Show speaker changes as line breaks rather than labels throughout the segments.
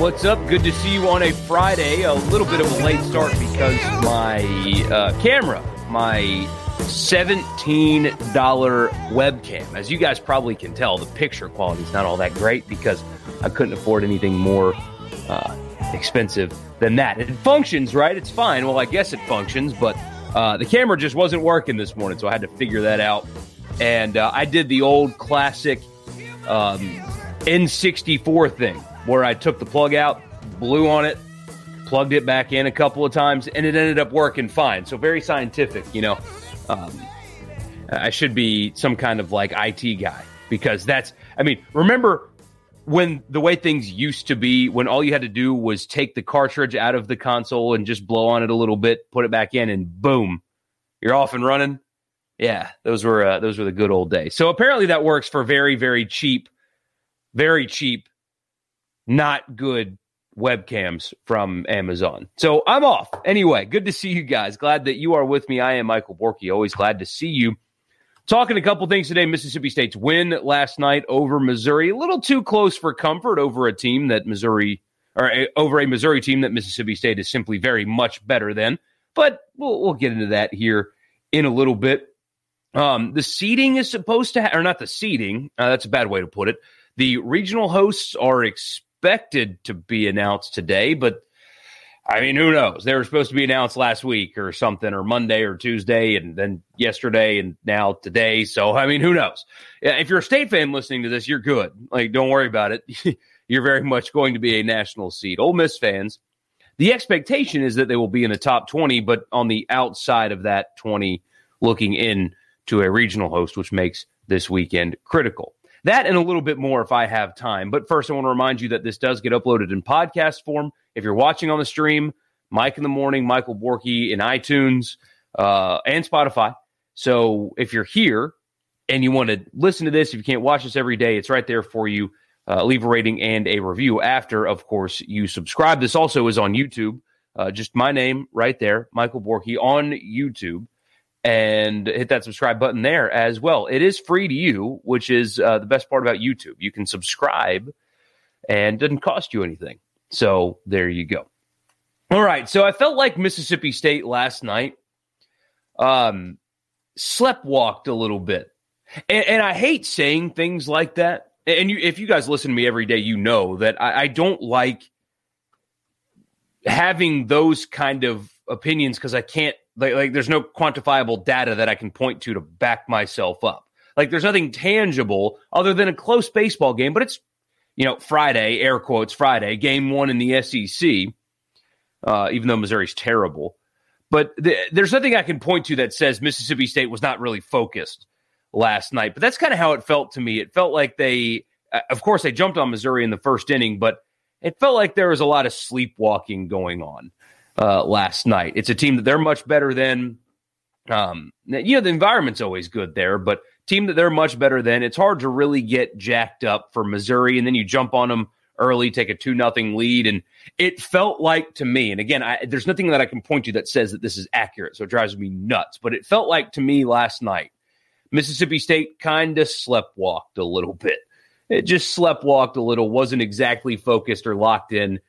What's up? Good to see you on a Friday. A little bit of a late start because my uh, camera, my $17 webcam, as you guys probably can tell, the picture quality is not all that great because I couldn't afford anything more uh, expensive than that. It functions, right? It's fine. Well, I guess it functions, but uh, the camera just wasn't working this morning, so I had to figure that out. And uh, I did the old classic um, N64 thing where I took the plug out, blew on it, plugged it back in a couple of times, and it ended up working fine. So very scientific, you know. Um, I should be some kind of like IT guy because that's. I mean, remember when the way things used to be, when all you had to do was take the cartridge out of the console and just blow on it a little bit, put it back in, and boom, you're off and running. Yeah, those were uh, those were the good old days. So apparently that works for very very cheap, very cheap not good webcams from Amazon. So I'm off. Anyway, good to see you guys. Glad that you are with me. I am Michael Borky. Always glad to see you. Talking a couple things today. Mississippi State's win last night over Missouri. A little too close for comfort over a team that Missouri, or a, over a Missouri team that Mississippi State is simply very much better than. But we'll, we'll get into that here in a little bit. Um, the seeding is supposed to, ha- or not the seeding. Uh, that's a bad way to put it. The regional hosts are expected expected to be announced today, but I mean, who knows? They were supposed to be announced last week or something, or Monday or Tuesday, and then yesterday, and now today. So, I mean, who knows? If you're a state fan listening to this, you're good. Like, don't worry about it. you're very much going to be a national seed. Ole Miss fans, the expectation is that they will be in the top 20, but on the outside of that 20, looking in to a regional host, which makes this weekend critical. That and a little bit more if I have time. But first, I want to remind you that this does get uploaded in podcast form. If you're watching on the stream, Mike in the Morning, Michael Borky in iTunes uh, and Spotify. So if you're here and you want to listen to this, if you can't watch this every day, it's right there for you. Uh, leave a rating and a review after, of course, you subscribe. This also is on YouTube. Uh, just my name right there, Michael Borky on YouTube and hit that subscribe button there as well. It is free to you, which is uh, the best part about YouTube. You can subscribe and doesn't cost you anything. So there you go. All right. So I felt like Mississippi State last night um, sleptwalked a little bit. And, and I hate saying things like that. And you, if you guys listen to me every day, you know that I, I don't like having those kind of opinions because I can't like, like there's no quantifiable data that I can point to to back myself up. Like there's nothing tangible other than a close baseball game, but it's you know Friday, air quotes Friday, game one in the SEC. Uh, even though Missouri's terrible, but the, there's nothing I can point to that says Mississippi State was not really focused last night. But that's kind of how it felt to me. It felt like they, uh, of course, they jumped on Missouri in the first inning, but it felt like there was a lot of sleepwalking going on uh, last night. It's a team that they're much better than. Um, you know, the environment's always good there, but team that they're much better than. It's hard to really get jacked up for Missouri, and then you jump on them early, take a two nothing lead, and it felt like to me. And again, I, there's nothing that I can point to that says that this is accurate, so it drives me nuts. But it felt like to me last night, Mississippi State kind of sleptwalked a little bit. It just sleptwalked a little, wasn't exactly focused or locked in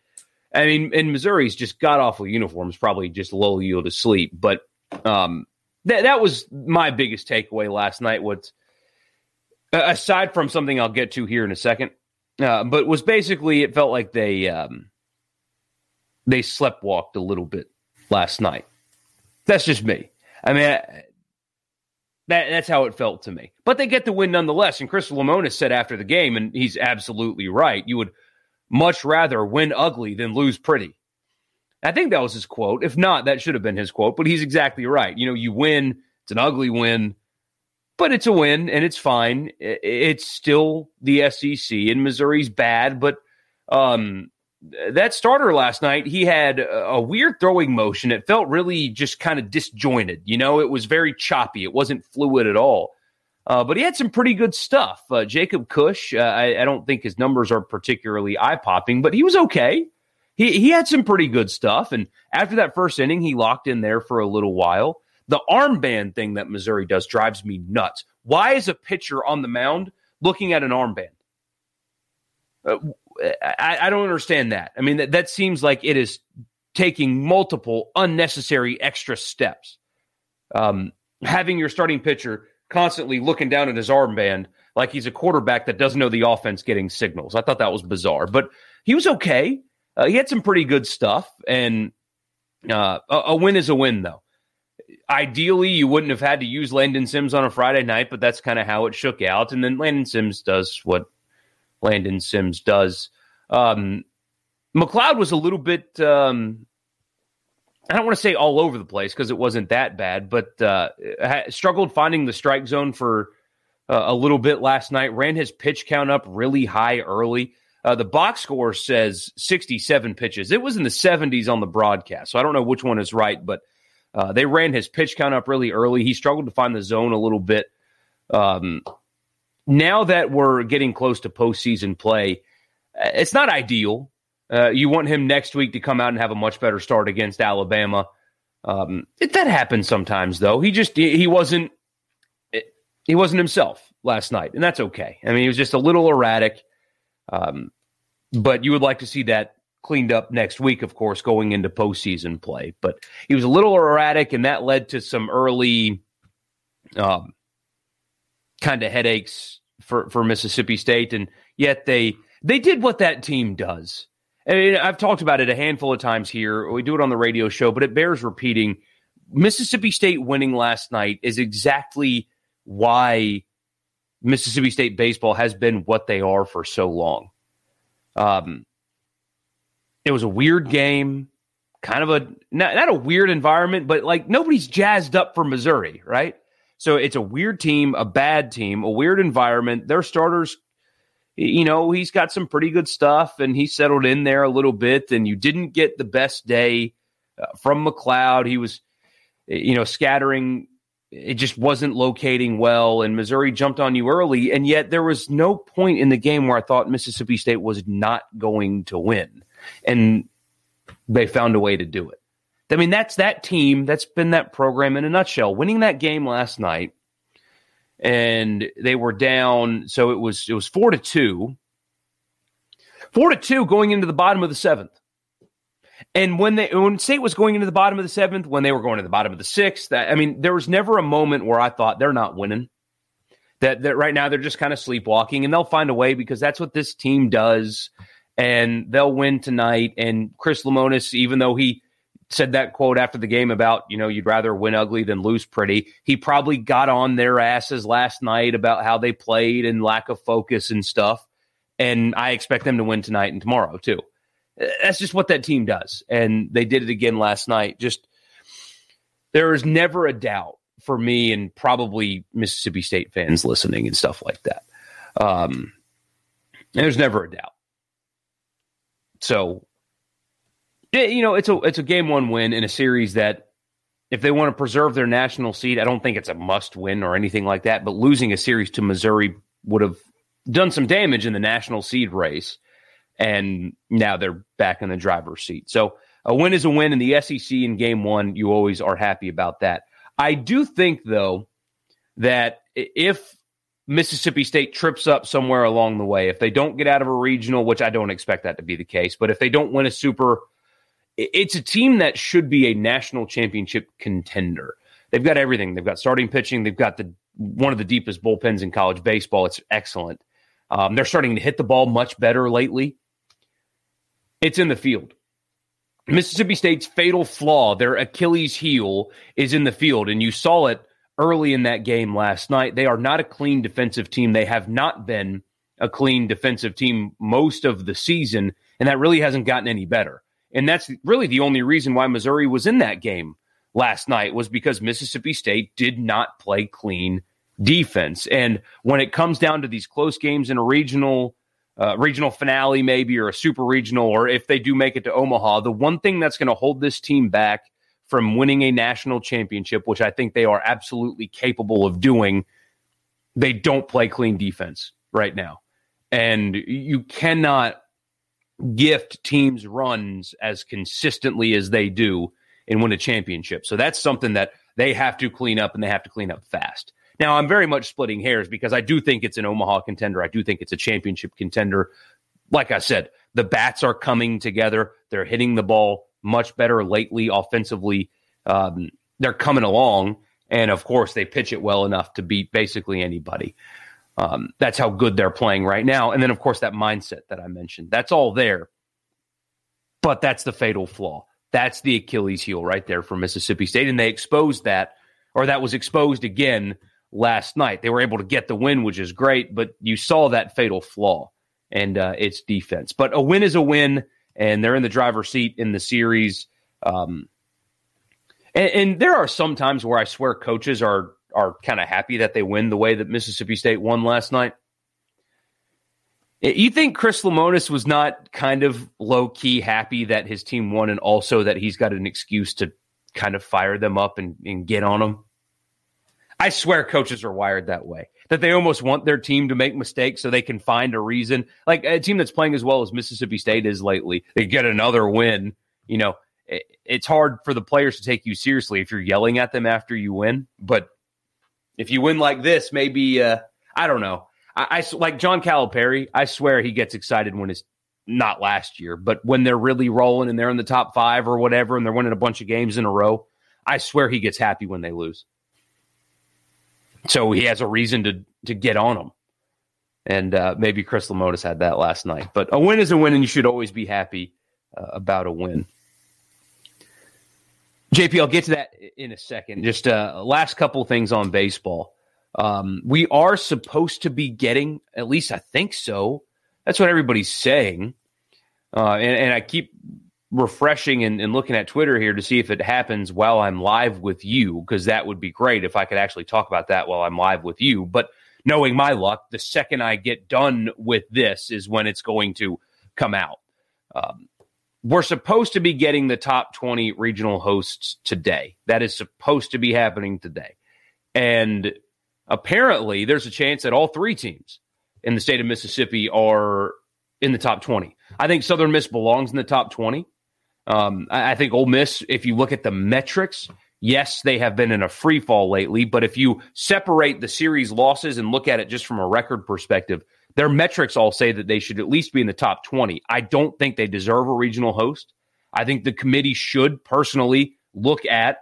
I mean, in Missouri's just god awful uniforms probably just lull you to sleep. But um, that that was my biggest takeaway last night. Was aside from something I'll get to here in a second, uh, but was basically it felt like they um, they sleptwalked a little bit last night. That's just me. I mean. I, that, that's how it felt to me. But they get the win nonetheless. And Chris Lemonis said after the game, and he's absolutely right. You would much rather win ugly than lose pretty. I think that was his quote. If not, that should have been his quote, but he's exactly right. You know, you win, it's an ugly win, but it's a win and it's fine. It's still the SEC and Missouri's bad, but um, that starter last night, he had a weird throwing motion. It felt really just kind of disjointed. You know, it was very choppy. It wasn't fluid at all. Uh, but he had some pretty good stuff. Uh, Jacob Cush, uh, I, I, don't think his numbers are particularly eye popping, but he was okay. He he had some pretty good stuff. And after that first inning, he locked in there for a little while. The armband thing that Missouri does drives me nuts. Why is a pitcher on the mound looking at an armband? Uh, I, I, don't understand that. I mean, that, that seems like it is taking multiple unnecessary extra steps. Um, having your starting pitcher constantly looking down at his armband like he's a quarterback that doesn't know the offense getting signals. I thought that was bizarre, but he was okay. Uh, he had some pretty good stuff, and uh, a, a win is a win, though. Ideally, you wouldn't have had to use Landon Sims on a Friday night, but that's kind of how it shook out. And then Landon Sims does what Landon Sims does. Um, MacLeod was a little bit, um, I don't want to say all over the place because it wasn't that bad, but uh, struggled finding the strike zone for uh, a little bit last night. Ran his pitch count up really high early. Uh, the box score says 67 pitches. It was in the 70s on the broadcast, so I don't know which one is right, but uh, they ran his pitch count up really early. He struggled to find the zone a little bit. Um, now that we're getting close to postseason play, uh, it's not ideal. Uh, you want him next week to come out and have a much better start against Alabama. Um, it, that happens sometimes, though. He just he wasn't he wasn't himself last night, and that's okay. I mean, he was just a little erratic. Um, but you would like to see that cleaned up next week, of course, going into postseason play. But he was a little erratic, and that led to some early um, kind of headaches for for Mississippi State, and yet they they did what that team does. I've talked about it a handful of times here. We do it on the radio show, but it bears repeating. Mississippi State winning last night is exactly why Mississippi State baseball has been what they are for so long. Um, it was a weird game, kind of a not, not a weird environment, but like nobody's jazzed up for Missouri, right? So it's a weird team, a bad team, a weird environment. Their starters, you know, he's got some pretty good stuff and he settled in there a little bit. And you didn't get the best day uh, from MacLeod. He was, you know, scattering. It just wasn't locating well. And Missouri jumped on you early. And yet there was no point in the game where I thought Mississippi State was not going to win. And they found a way to do it. I mean, that's that team. That's been that program in a nutshell. Winning that game last night, and they were down. So it was it was four to two. Four to two going into the bottom of the seventh. And when they when State was going into the bottom of the seventh, when they were going to the bottom of the sixth, I mean, there was never a moment where I thought they're not winning. That that right now they're just kind of sleepwalking, and they'll find a way because that's what this team does, and they'll win tonight. And Chris Lemonis, even though he said that quote after the game about, you know, you'd rather win ugly than lose pretty. He probably got on their asses last night about how they played and lack of focus and stuff. And I expect them to win tonight and tomorrow too. That's just what that team does. And they did it again last night. Just there is never a doubt for me and probably Mississippi State fans listening and stuff like that. Um, there's never a doubt. So you know, it's a it's a game one win in a series that if they want to preserve their national seed, I don't think it's a must win or anything like that. But losing a series to Missouri would have done some damage in the national seed race, and now they're back in the driver's seat. So a win is a win in the SEC in game one. You always are happy about that. I do think though that if Mississippi State trips up somewhere along the way, if they don't get out of a regional, which I don't expect that to be the case, but if they don't win a super it's a team that should be a national championship contender. They've got everything. They've got starting pitching. They've got the one of the deepest bullpens in college baseball. It's excellent. Um, they're starting to hit the ball much better lately. It's in the field. Mississippi State's fatal flaw, their Achilles heel, is in the field, and you saw it early in that game last night. They are not a clean defensive team. They have not been a clean defensive team most of the season, and that really hasn't gotten any better. And that's really the only reason why Missouri was in that game last night was because Mississippi State did not play clean defense. And when it comes down to these close games in a regional uh, regional finale, maybe or a super regional, or if they do make it to Omaha, the one thing that's going to hold this team back from winning a national championship, which I think they are absolutely capable of doing, they don't play clean defense right now. And you cannot gift teams runs as consistently as they do and win a championship. So that's something that they have to clean up and they have to clean up fast. Now, I'm very much splitting hairs because I do think it's an Omaha contender. I do think it's a championship contender. Like I said, the bats are coming together. They're hitting the ball much better lately offensively. Um, they're coming along. And of course, they pitch it well enough to beat basically anybody. Um, that's how good they're playing right now. And then, of course, that mindset that I mentioned. That's all there. But that's the fatal flaw. That's the Achilles heel right there for Mississippi State. And they exposed that, or that was exposed again last night. They were able to get the win, which is great, but you saw that fatal flaw and uh, its defense. But a win is a win, and they're in the driver's seat in the series. Um, and, and there are some times where I swear coaches are are kind of happy that they win the way that Mississippi State won last night. You think Chris Lemonis was not kind of low key happy that his team won, and also that he's got an excuse to kind of fire them up and, and get on them? I swear coaches are wired that way. That they almost want their team to make mistakes so they can find a reason. Like a team that's playing as well as Mississippi State is lately, they get another win. You know, it, it's hard for the players to take you seriously if you're yelling at them after you win. But if you win like this, maybe uh, I don't know. I, I like John Calipari. I swear he gets excited when it's not last year, but when they're really rolling and they're in the top five or whatever, and they're winning a bunch of games in a row. I swear he gets happy when they lose. So he has a reason to to get on them. And uh, maybe Chris Lemonis had that last night. But a win is a win, and you should always be happy uh, about a win. JP, I'll get to that in a second. Just uh, last couple things on baseball. Um, we are supposed to be getting, at least I think so. That's what everybody's saying. Uh, and, and, I keep refreshing and, and, looking at Twitter here to see if it happens while I'm live with you, because that would be great if I could actually talk about that while I'm live with you. But knowing my luck, the second I get done with this is when it's going to come out. Um, we're supposed to be getting the top 20 regional hosts today. That is supposed to be happening today. And apparently, there's a chance that all three teams in the state of Mississippi are in the top 20. I think Southern Miss belongs in the top 20. Um, I, I think Ole Miss, if you look at the metrics, yes, they have been in a free fall lately. But if you separate the series losses and look at it just from a record perspective, their metrics all say that they should at least be in the top 20. I don't think they deserve a regional host. I think the committee should personally look at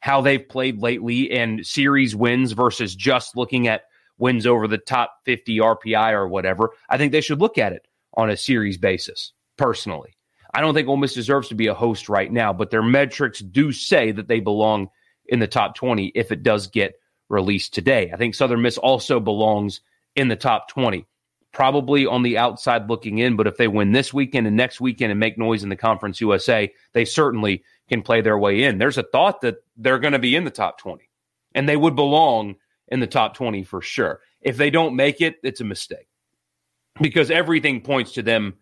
how they've played lately and series wins versus just looking at wins over the top 50 RPI or whatever. I think they should look at it on a series basis, personally. I don't think Ole Miss deserves to be a host right now, but their metrics do say that they belong in the top 20 if it does get released today. I think Southern Miss also belongs in the top 20 probably on the outside looking in. But if they win this weekend and next weekend and make noise in the Conference USA, they certainly can play their way in. There's a thought that they're going to be in the top 20 and they would belong in the top 20 for sure. If they don't make it, it's a mistake because everything points to them,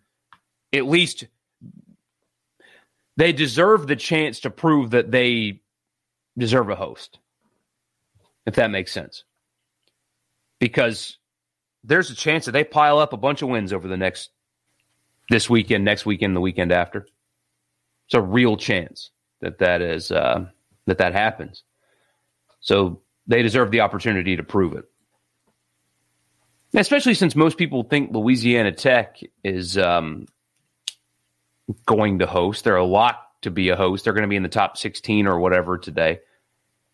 at least they deserve the chance to prove that they deserve a host, if that makes sense. Because there's a chance that they pile up a bunch of wins over the next this weekend, next weekend, the weekend after. It's a real chance that that is uh, that that happens. So they deserve the opportunity to prove it. Especially since most people think Louisiana Tech is um, going to host. They're a lot to be a host. They're going to be in the top 16 or whatever today.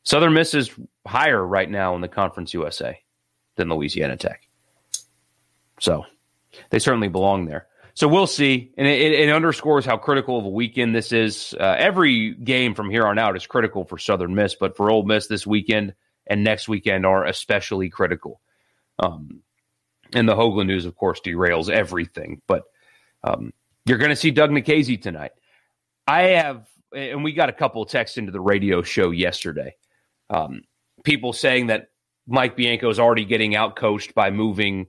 Southern Miss is higher right now in the Conference USA than Louisiana Tech. So they certainly belong there. So we'll see. And it, it, underscores how critical of a weekend this is. Uh, every game from here on out is critical for Southern Miss, but for Ole Miss this weekend and next weekend are especially critical. Um, and the Hoglund news, of course, derails everything. But um, you're going to see Doug Nikhazy tonight. I have, and we got a couple texts into the radio show yesterday. Um, people saying that Mike Bianco is already getting outcoached by moving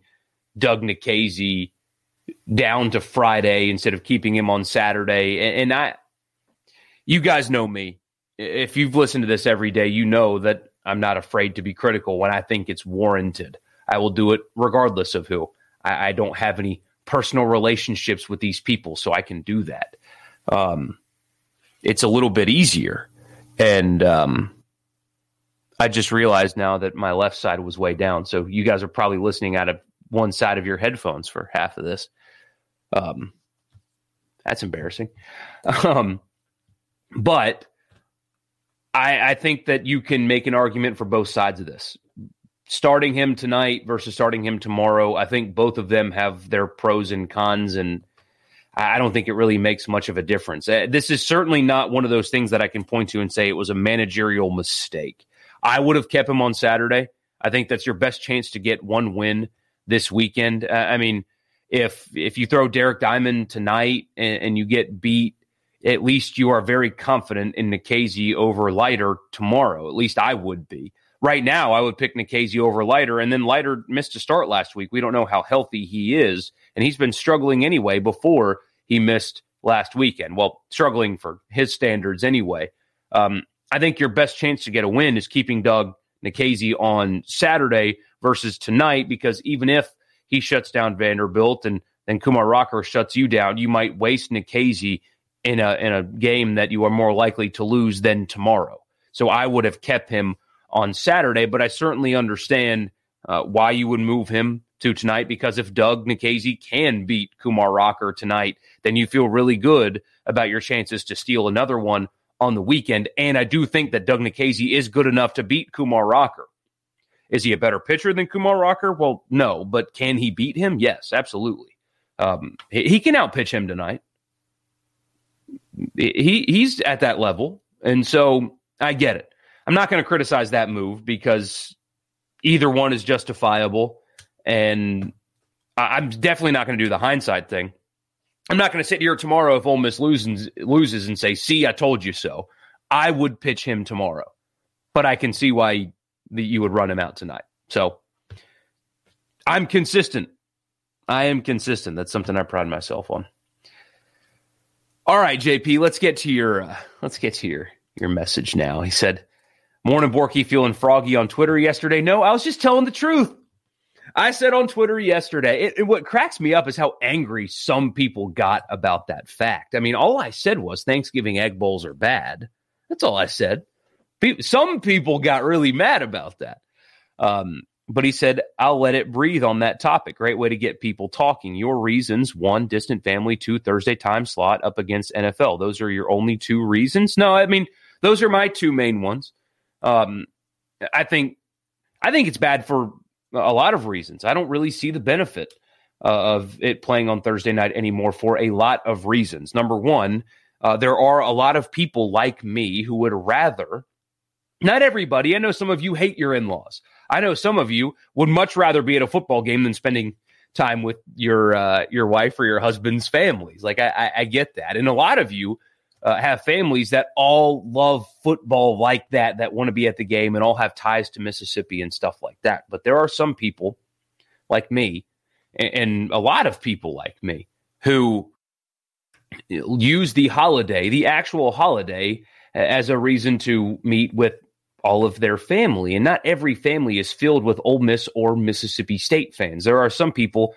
Doug Nikhazy down to Friday instead of keeping him on Saturday. And, and I, you guys know me. If you've listened to this every day, you know that I'm not afraid to be critical when I think it's warranted. I will do it regardless of who. I, I don't have any personal relationships with these people, so I can do that. Um, it's a little bit easier. And um, I just realized now that my left side was way down. So you guys are probably listening out of one side of your headphones for half of this. Um, that's embarrassing. Um, but I, I think that you can make an argument for both sides of this. Starting him tonight versus starting him tomorrow, I think both of them have their pros and cons, and I don't think it really makes much of a difference. Uh, this is certainly not one of those things that I can point to and say it was a managerial mistake. I would have kept him on Saturday. I think that's your best chance to get one win this weekend. I mean, if if you throw Derek Diamond tonight and, and, you get beat, at least you are very confident in Nikhazy over Leiter tomorrow. At least I would be. Right now, I would pick Nikhazy over Leiter, and then Leiter missed a start last week. We don't know how healthy he is, and he's been struggling anyway before he missed last weekend. Well, struggling for his standards anyway. Um, I think your best chance to get a win is keeping Doug Nikhazy on Saturday versus tonight, because even if he shuts down Vanderbilt and then Kumar Rocker shuts you down, you might waste Nikhazy in a in a game that you are more likely to lose than tomorrow. So I would have kept him on Saturday, but I certainly understand uh, why you would move him to tonight because if Doug Nikhazy can beat Kumar Rocker tonight, then you feel really good about your chances to steal another one on the weekend. And I do think that Doug Nikhazy is good enough to beat Kumar Rocker. Is he a better pitcher than Kumar Rocker? Well, no, but can he beat him? Yes, absolutely. Um, he, he can outpitch him tonight he he's at that level, and so I get it. I'm not going to criticize that move because either one is justifiable, and I'm definitely not going to do the hindsight thing. I'm not going to sit here tomorrow if Ole Miss loses loses and say, "See, I told you so." I would pitch him tomorrow, but I can see why you would run him out tonight. So I'm consistent. I am consistent. That's something I pride myself on. All right, JP, let's get to your uh, let's get to your your message now. He said, "Morning, Borky, feeling froggy on Twitter yesterday." No, I was just telling the truth. I said on Twitter yesterday. It, it, what cracks me up is how angry some people got about that fact. I mean, all I said was Thanksgiving egg bowls are bad. That's all I said. Some people got really mad about that. Um, but he said, I'll let it breathe on that topic. Great way to get people talking. Your reasons one, distant family, two, Thursday time slot up against NFL. Those are your only two reasons? No, I mean, those are my two main ones. Um, I think I think it's bad for a lot of reasons. I don't really see the benefit uh, of it playing on Thursday night anymore for a lot of reasons. Number one, uh, there are a lot of people like me who would rather, not everybody, I know some of you hate your in laws. I know some of you would much rather be at a football game than spending time with your uh, your wife or your husband's families. Like I, I, I get that, and a lot of you uh, have families that all love football like that, that want to be at the game and all have ties to Mississippi and stuff like that. But there are some people like me, and, and a lot of people like me, who use the holiday, the actual holiday, as a reason to meet with all of their family. And not every family is filled with Ole Miss or Mississippi State fans. There are some people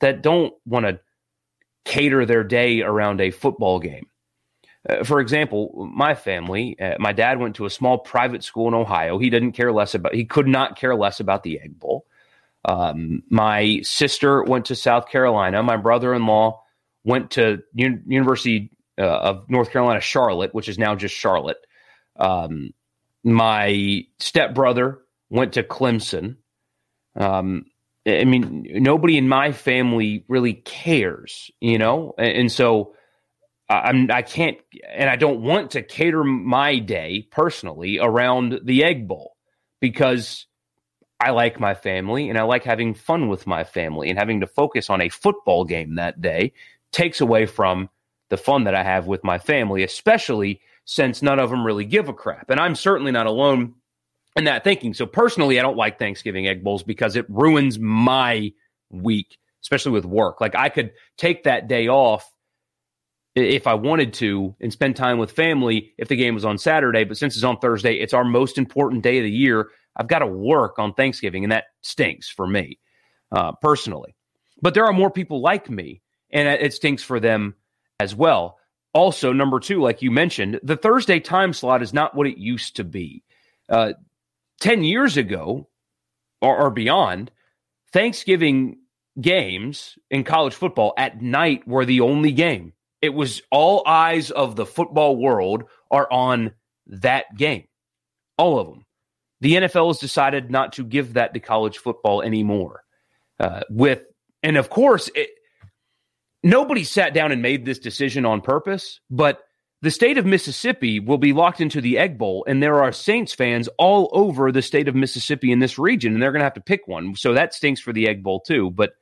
that don't want to cater their day around a football game. Uh, for example, my family, uh, my dad went to a small private school in Ohio. He didn't care less about, he could not care less about the Egg Bowl. Um, my sister went to South Carolina. My brother in law went to University uh, of North Carolina, Charlotte, which is now just Charlotte. Um, my stepbrother went to Clemson. Um, I mean, nobody in my family really cares, you know, and, and so I'm I can't and I don't want to cater my day personally around the Egg Bowl because I like my family and I like having fun with my family and having to focus on a football game that day takes away from the fun that I have with my family, especially since none of them really give a crap. And I'm certainly not alone in that thinking. So personally, I don't like Thanksgiving egg bowls because it ruins my week, especially with work. Like I could take that day off if I wanted to and spend time with family if the game was on Saturday. But since it's on Thursday, it's our most important day of the year. I've got to work on Thanksgiving, and that stinks for me uh, personally. But there are more people like me, and it stinks for them as well. Also, number two, like you mentioned, the Thursday time slot is not what it used to be. Uh, 10 years ago or, or beyond, Thanksgiving games in college football at night were the only game. It was all eyes of the football world are on that game, all of them. The NFL has decided not to give that to college football anymore. Uh, with and of course, it, nobody sat down and made this decision on purpose, but the state of Mississippi will be locked into the Egg Bowl, and there are Saints fans all over the state of Mississippi in this region, and they're going to have to pick one. So that stinks for the Egg Bowl too. But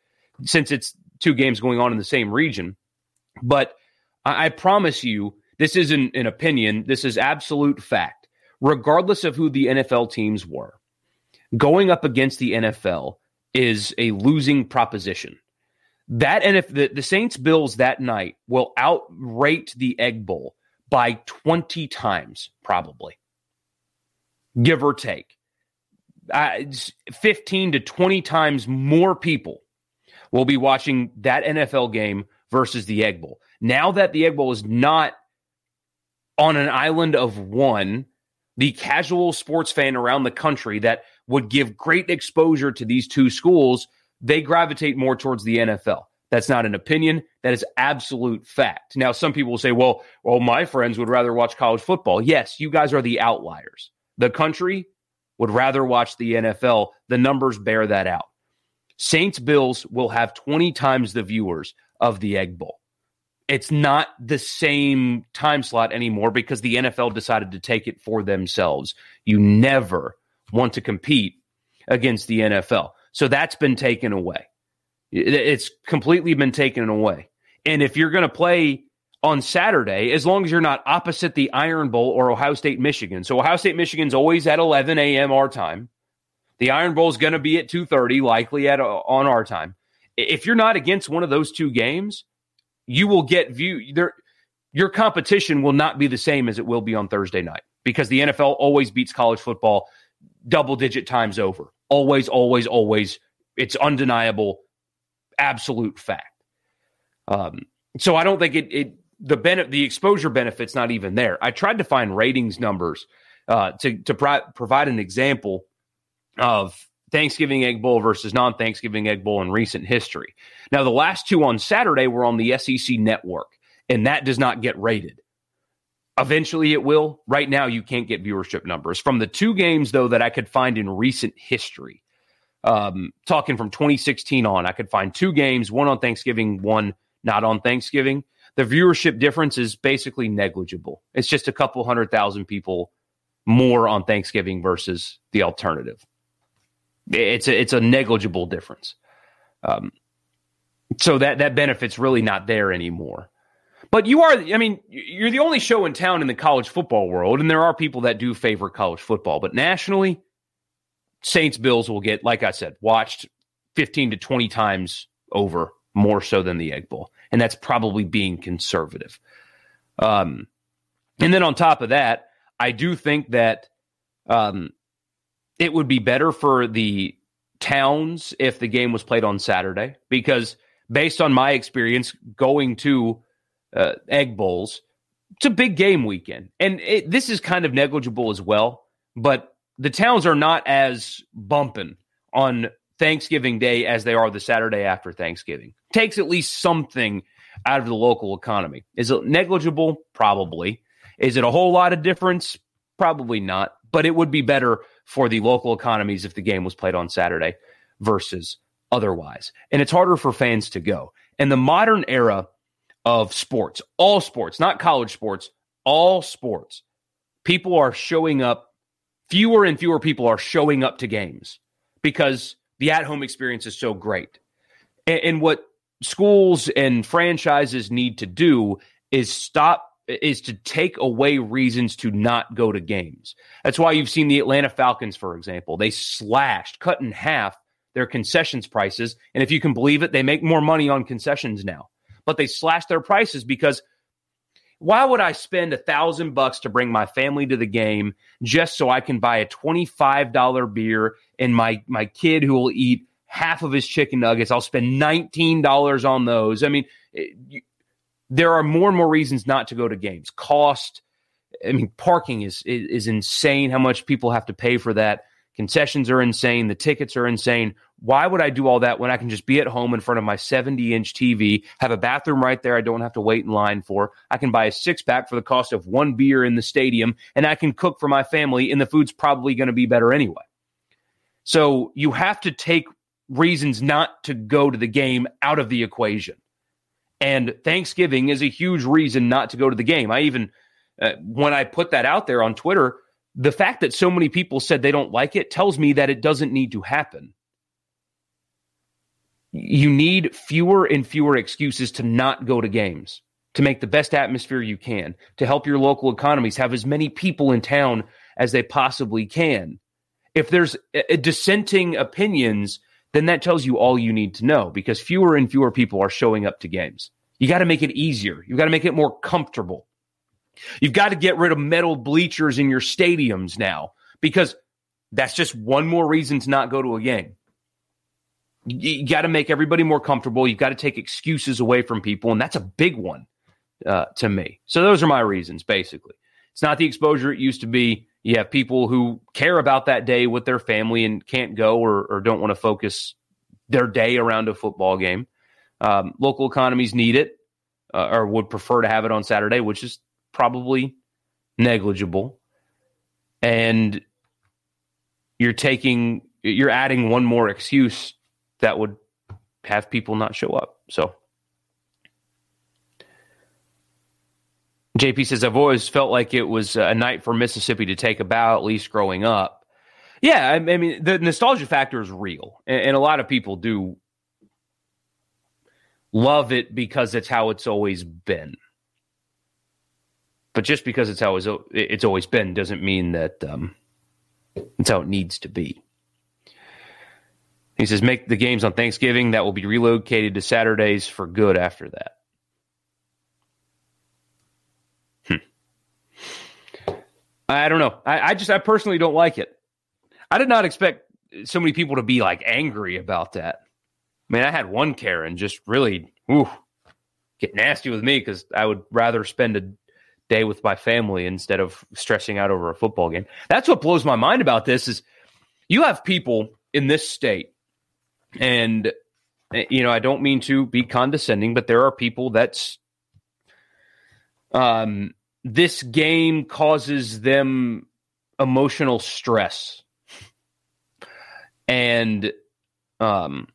since it's two games going on in the same region, but I, I promise you, this isn't an opinion. This is absolute fact. Regardless of who the NFL teams were, going up against the NFL is a losing proposition. That and if the, the Saints Bills that night will outrate the Egg Bowl by 20 times, probably, give or take. Uh, 15 to 20 times more people will be watching that NFL game versus the Egg Bowl. Now that the Egg Bowl is not on an island of one, the casual sports fan around the country that would give great exposure to these two schools, they gravitate more towards the NFL. That's not an opinion. That is absolute fact. Now, some people will say, well, well, my friends would rather watch college football. Yes, you guys are the outliers. The country would rather watch the NFL. The numbers bear that out. Saints Bills will have 20 times the viewers of the Egg Bowl. It's not the same time slot anymore because the NFL decided to take it for themselves. You never want to compete against the NFL. So that's been taken away. It's completely been taken away. And if you're going to play on Saturday, as long as you're not opposite the Iron Bowl or Ohio State, Michigan. So Ohio State, Michigan's always at 11 a.m. our time. The Iron Bowl is going to be at 2:30, likely at uh, on our time. If you're not against one of those two games, you will get view there. Your competition will not be the same as it will be on Thursday night because the NFL always beats college football double digit times over. Always, always, always. It's undeniable absolute fact. Um, so I don't think it, it the benefit the exposure benefit's not even there. I tried to find ratings numbers uh, to to pro- provide an example of Thanksgiving Egg Bowl versus non Thanksgiving Egg Bowl in recent history. Now the last two on Saturday were on the SEC network, and that does not get rated. Eventually it will. Right now you can't get viewership numbers from the two games though that I could find in recent history um, talking from 2016 on, I could find two games, one on Thanksgiving, one not on Thanksgiving. The viewership difference is basically negligible. It's just a couple hundred thousand people more on Thanksgiving versus the alternative. It's a, it's a negligible difference. Um, so that that benefit's really not there anymore. But you are, I mean, you're the only show in town in the college football world, and there are people that do favor college football. But nationally, Saints Bills will get, like I said, watched 15 to 20 times over more so than the Egg Bowl. And that's probably being conservative. Um, and then on top of that, I do think that um, it would be better for the towns if the game was played on Saturday because, based on my experience going to uh, Egg Bowls, it's a big game weekend. And it, this is kind of negligible as well. But the towns are not as bumping on Thanksgiving Day as they are the Saturday after Thanksgiving. Takes at least something out of the local economy. Is it negligible? Probably. Is it a whole lot of difference? Probably not. But it would be better for the local economies if the game was played on Saturday versus otherwise. And it's harder for fans to go. And the modern era of sports, all sports, not college sports, all sports, people are showing up fewer and fewer people are showing up to games because the at home experience is so great. And, and, what schools and franchises need to do is stop is to take away reasons to not go to games. That's why you've seen the Atlanta Falcons, for example. They slashed, cut in half their concessions prices. And if you can believe it, they make more money on concessions now. But they slashed their prices because why would I spend a thousand bucks to bring my family to the game just so I can buy a $25 beer and my my kid who will eat half of his chicken nuggets, I'll spend $19 on those. I mean, it, you, there are more and more reasons not to go to games. Cost, I mean, parking is, is, is insane. How much people have to pay for that? Concessions are insane. The tickets are insane. Why would I do all that when I can just be at home in front of my 70 inch TV, have a bathroom right there I don't have to wait in line for? I can buy a six pack for the cost of one beer in the stadium, and I can cook for my family, and the food's probably going to be better anyway. So you have to take reasons not to go to the game out of the equation. And Thanksgiving is a huge reason not to go to the game. I even, uh, when I put that out there on Twitter, the fact that so many people said they don't like it tells me that it doesn't need to happen. You need fewer and fewer excuses to not go to games, to make the best atmosphere you can, to help your local economies have as many people in town as they possibly can. If there's a, a dissenting opinions, then that tells you all you need to know because fewer and fewer people are showing up to games. You got to make it easier. You got to make it more comfortable. You've got to get rid of metal bleachers in your stadiums now because that's just one more reason to not go to a game. You got to make everybody more comfortable. You've got to take excuses away from people, and that's a big one uh, to me. So those are my reasons, basically. It's not the exposure it used to be. You have people who care about that day with their family and can't go or, or don't want to focus their day around a football game. Um, local economies need it uh, or would prefer to have it on Saturday, which is probably negligible. And you're taking, you're adding one more excuse that would have people not show up. So JP says, I've always felt like it was a night for Mississippi to take a bow, at least growing up. Yeah, I, mean, the nostalgia factor is real. And, and, a lot of people do love it because it's how it's always been. But just because it's how it's always been doesn't mean that um, it's how it needs to be. He says, make the games on Thanksgiving that will be relocated to Saturdays for good after that. Hmm. I don't know. I, I just I personally don't like it. I did not expect so many people to be like angry about that. I mean, I had one Karen just really ooh, get nasty with me because I would rather spend a day with my family instead of stressing out over a football game. That's what blows my mind about this is you have people in this state, and you know I don't mean to be condescending, but there are people that's um this game causes them emotional stress. And um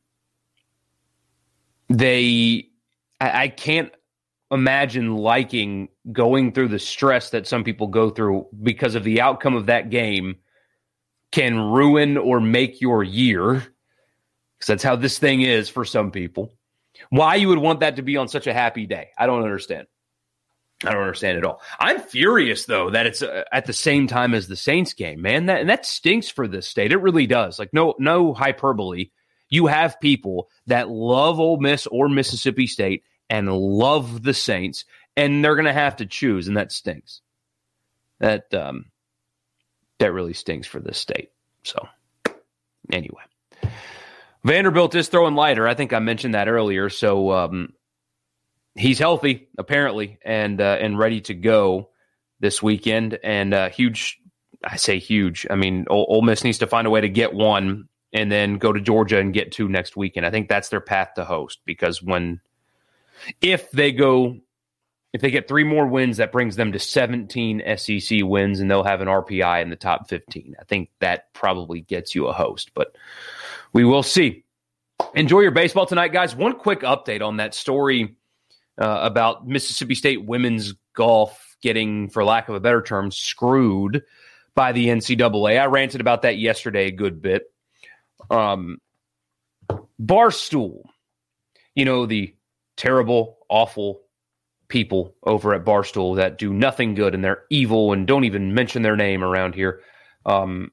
they I, I, can't imagine liking going through the stress that some people go through because of the outcome of that game can ruin or make your year because that's how this thing is for some people why you would want that to be on such a happy day i don't understand I don't understand at all. I'm furious though that it's uh, at the same time as the Saints game, man. That and that stinks for this state. It really does. Like no no hyperbole. You have people that love Ole Miss or Mississippi State and love the Saints, and they're going to have to choose, and that stinks. That um, that really stinks for this state. So anyway, Vanderbilt is throwing Leiter. I think I mentioned that earlier. So um, he's healthy apparently and uh, and ready to go this weekend. And uh, huge, I say huge. I mean, Ole, Ole Miss needs to find a way to get one and then go to Georgia and get two next weekend. I think that's their path to host because when if they go if they get three more wins, that brings them to 17 SEC wins, and they'll have an RPI in the top 15. I think that probably gets you a host, but we will see. Enjoy your baseball tonight, guys. One quick update on that story uh, about Mississippi State women's golf getting, for lack of a better term, screwed by the NCAA. I ranted about that yesterday a good bit. Um, Barstool, you know, the terrible, awful people over at Barstool that do nothing good and they're evil and don't even mention their name around here. Um,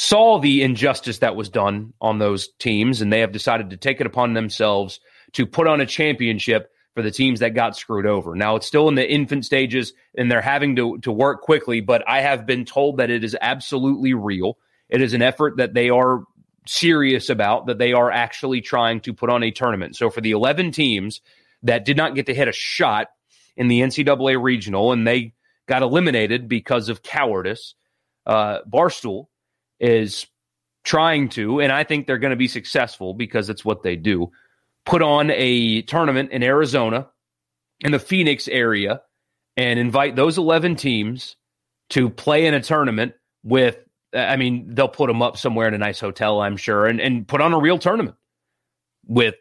saw the injustice that was done on those teams, and they have decided to take it upon themselves to put on a championship for the teams that got screwed over. Now it's still in the infant stages and they're having to to work quickly, but I have been told that it is absolutely real. It is an effort that they are serious about that they are actually trying to put on a tournament. So for the 11 teams that did not get to hit a shot in the NCAA regional and they got eliminated because of cowardice, uh, Barstool is trying to, and I think they're going to be successful because it's what they do, put on a tournament in Arizona in the Phoenix area and invite those 11 teams to play in a tournament with I mean, they'll put them up somewhere in a nice hotel, I'm sure, and, and put on a real tournament with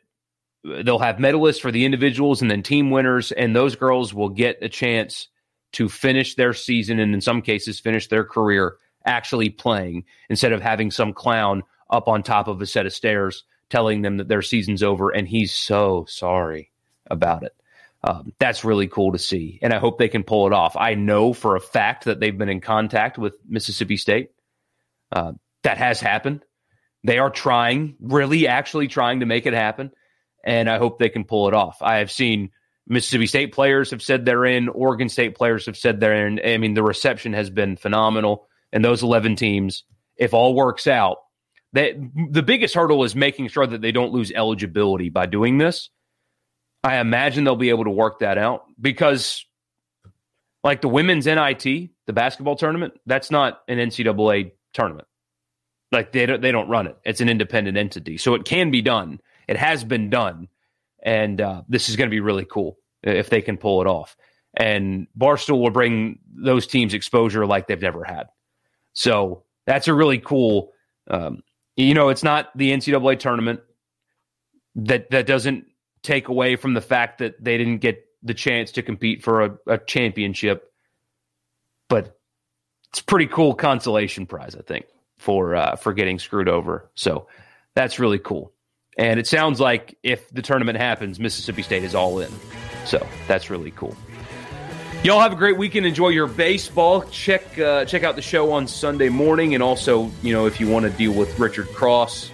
they'll have medalists for the individuals and then team winners, and those girls will get a chance to finish their season and in some cases finish their career actually playing instead of having some clown up on top of a set of stairs telling them that their season's over and he's so sorry about it. Um, that's really cool to see. And I hope they can pull it off. I know for a fact that they've been in contact with Mississippi State. Uh, that has happened. They are trying, really, actually trying to make it happen. And I hope they can pull it off. I have seen Mississippi State players have said they're in, Oregon State players have said they're in. I mean, the reception has been phenomenal. And those 11 teams, if all works out, that the biggest hurdle is making sure that they don't lose eligibility by doing this. I imagine they'll be able to work that out because, like the women's NIT, the basketball tournament, that's not an NCAA tournament. Like they don't, they don't run it. It's an independent entity, so it can be done. It has been done, and uh, this is going to be really cool if they can pull it off. And Barstool will bring those teams exposure like they've never had. So that's a really cool. Um, you know, it's not the NCAA tournament that that doesn't take away from the fact that they didn't get the chance to compete for a, a championship, but it's pretty cool consolation prize, I think, for uh, for getting screwed over. So that's really cool. And it sounds like if the tournament happens, Mississippi State is all in. So that's really cool. Y'all have a great weekend. Enjoy your baseball. Check uh, check out the show on Sunday morning, and also, you know, if you want to deal with Richard Cross,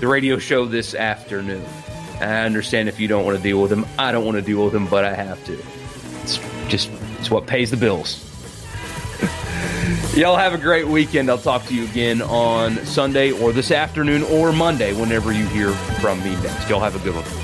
the radio show this afternoon. I understand if you don't want to deal with him. I don't want to deal with him, but I have to. It's just it's what pays the bills. Y'all have a great weekend. I'll talk to you again on Sunday or this afternoon or Monday, whenever you hear from me next. Y'all have a good one.